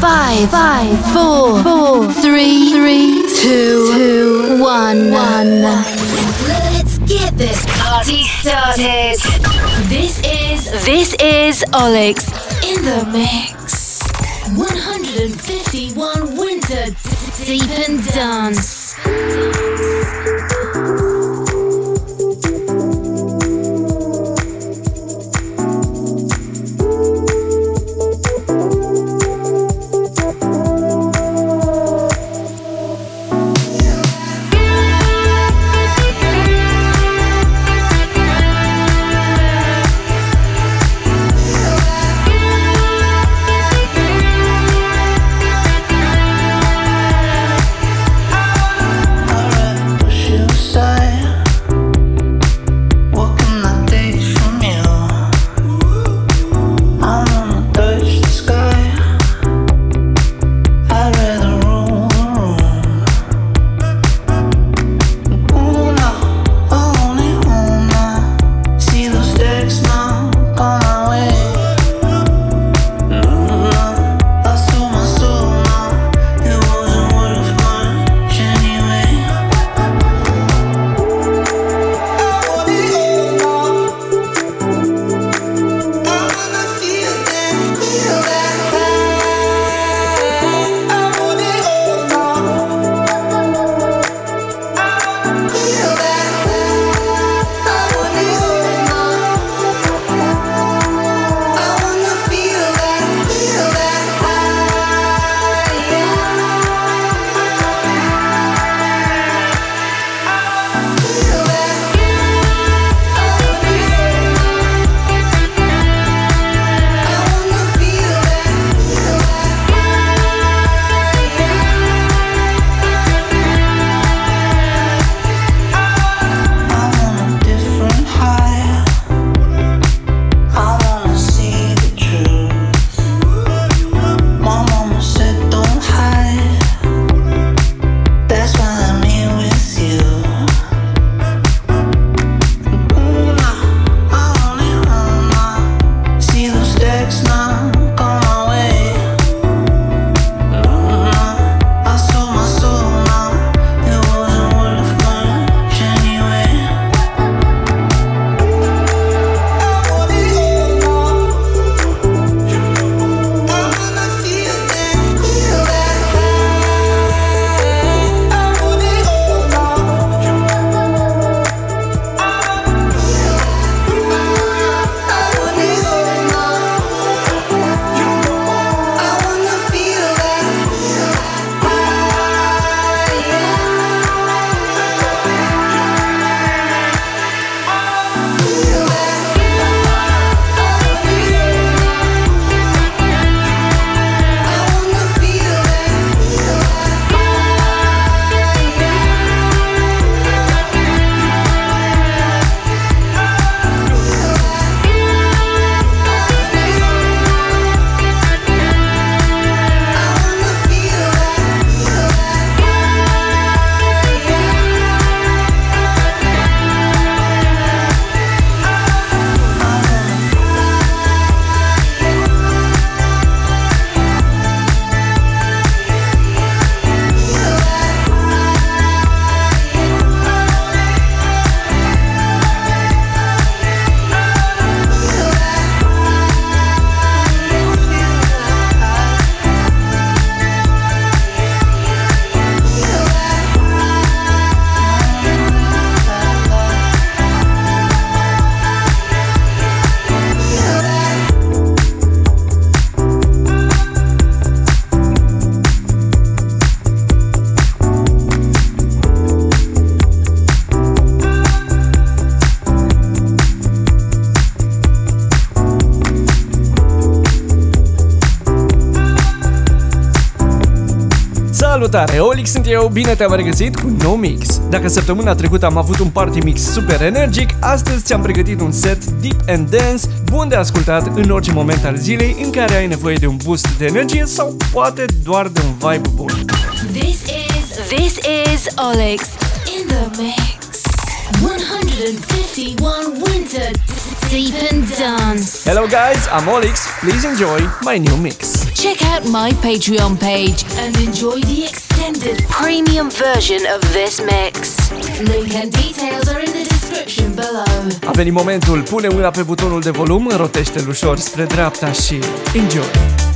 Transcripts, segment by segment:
Five, five, four, four, three, three, two, two, one, one. Let's get this party started. This is this is Olix in the mix. 151 Winter Deep and Dance. Salutare, Olix sunt eu, bine te-am regăsit cu nou mix. Dacă săptămâna trecută am avut un party mix super energic, astăzi ți-am pregătit un set deep and dance, bun de ascultat în orice moment al zilei în care ai nevoie de un boost de energie sau poate doar de un vibe bun. This is this is Olix in the mix. 151 Winter Deep and Dance. Hello guys, I'm Olix, please enjoy my new mix. Check out my Patreon page and enjoy the extended premium version of this mix. Link and details are in the description below. A venit momentul, pune mâna pe butonul de volum, rotește-l ușor spre dreapta și enjoy!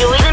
Enjoy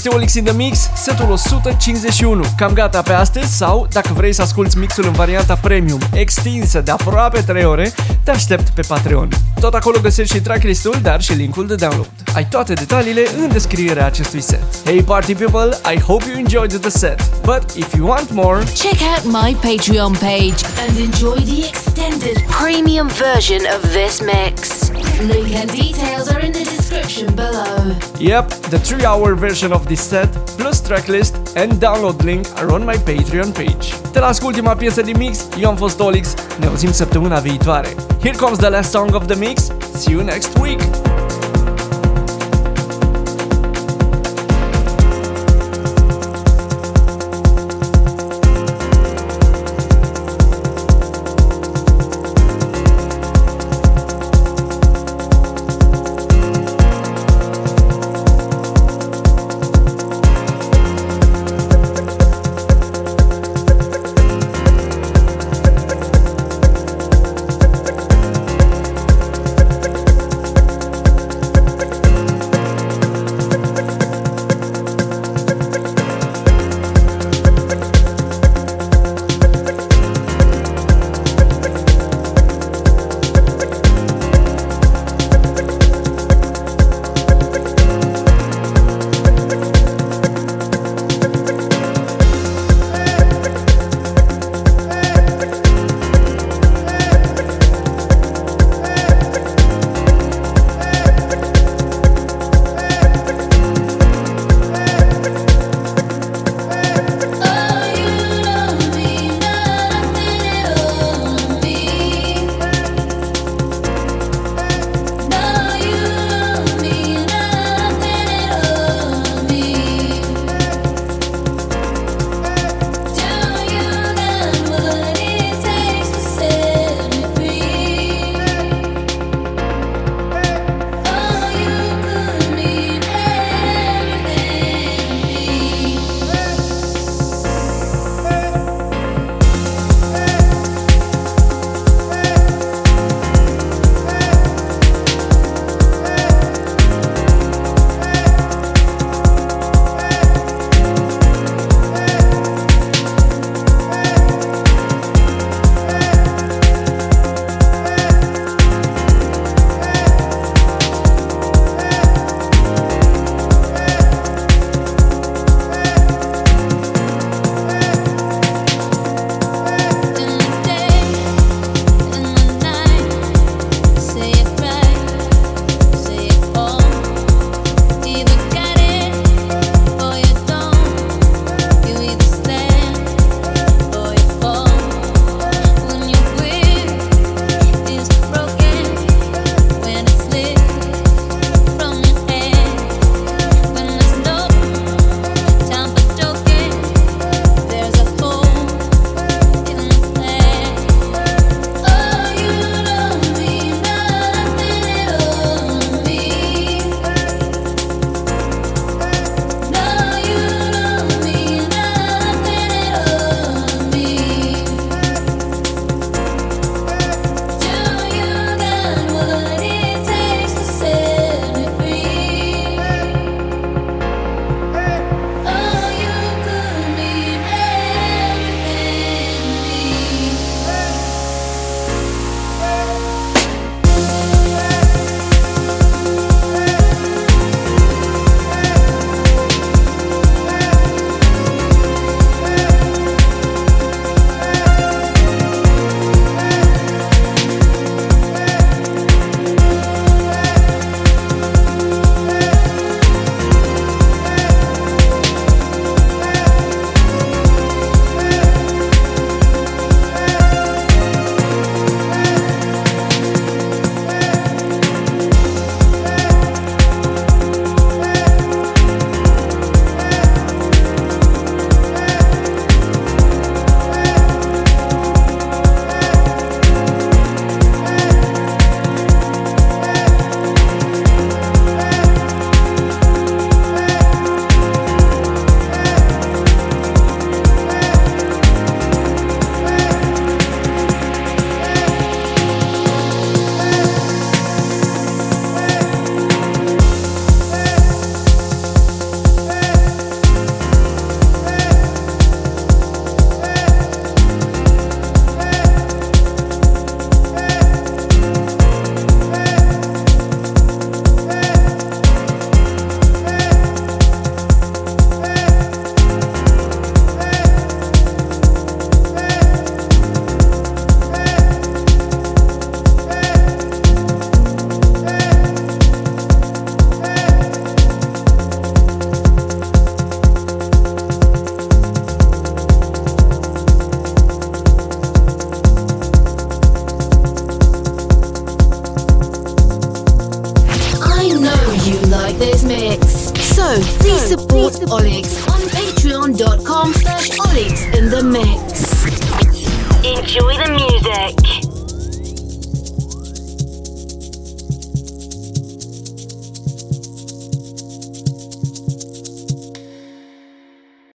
este Olix in the Mix, setul 151. Cam gata pe astăzi sau, dacă vrei să asculti mixul în varianta premium, extinsă de aproape 3 ore, te aștept pe Patreon. Tot acolo găsești și tracklist-ul, dar și linkul de download. Ai toate detaliile în descrierea acestui set. Hey party people, I hope you enjoyed the set. But if you want more, check out my Patreon page and enjoy the extended premium version of this mix. Link and details are in the description below. Yep, the 3 hour version of this set, plus tracklist and download link are on my Patreon page. Te las cu ultima piesă din mix, eu am fost Olix, ne auzim săptămâna viitoare. Here comes the last song of the mix, see you next week!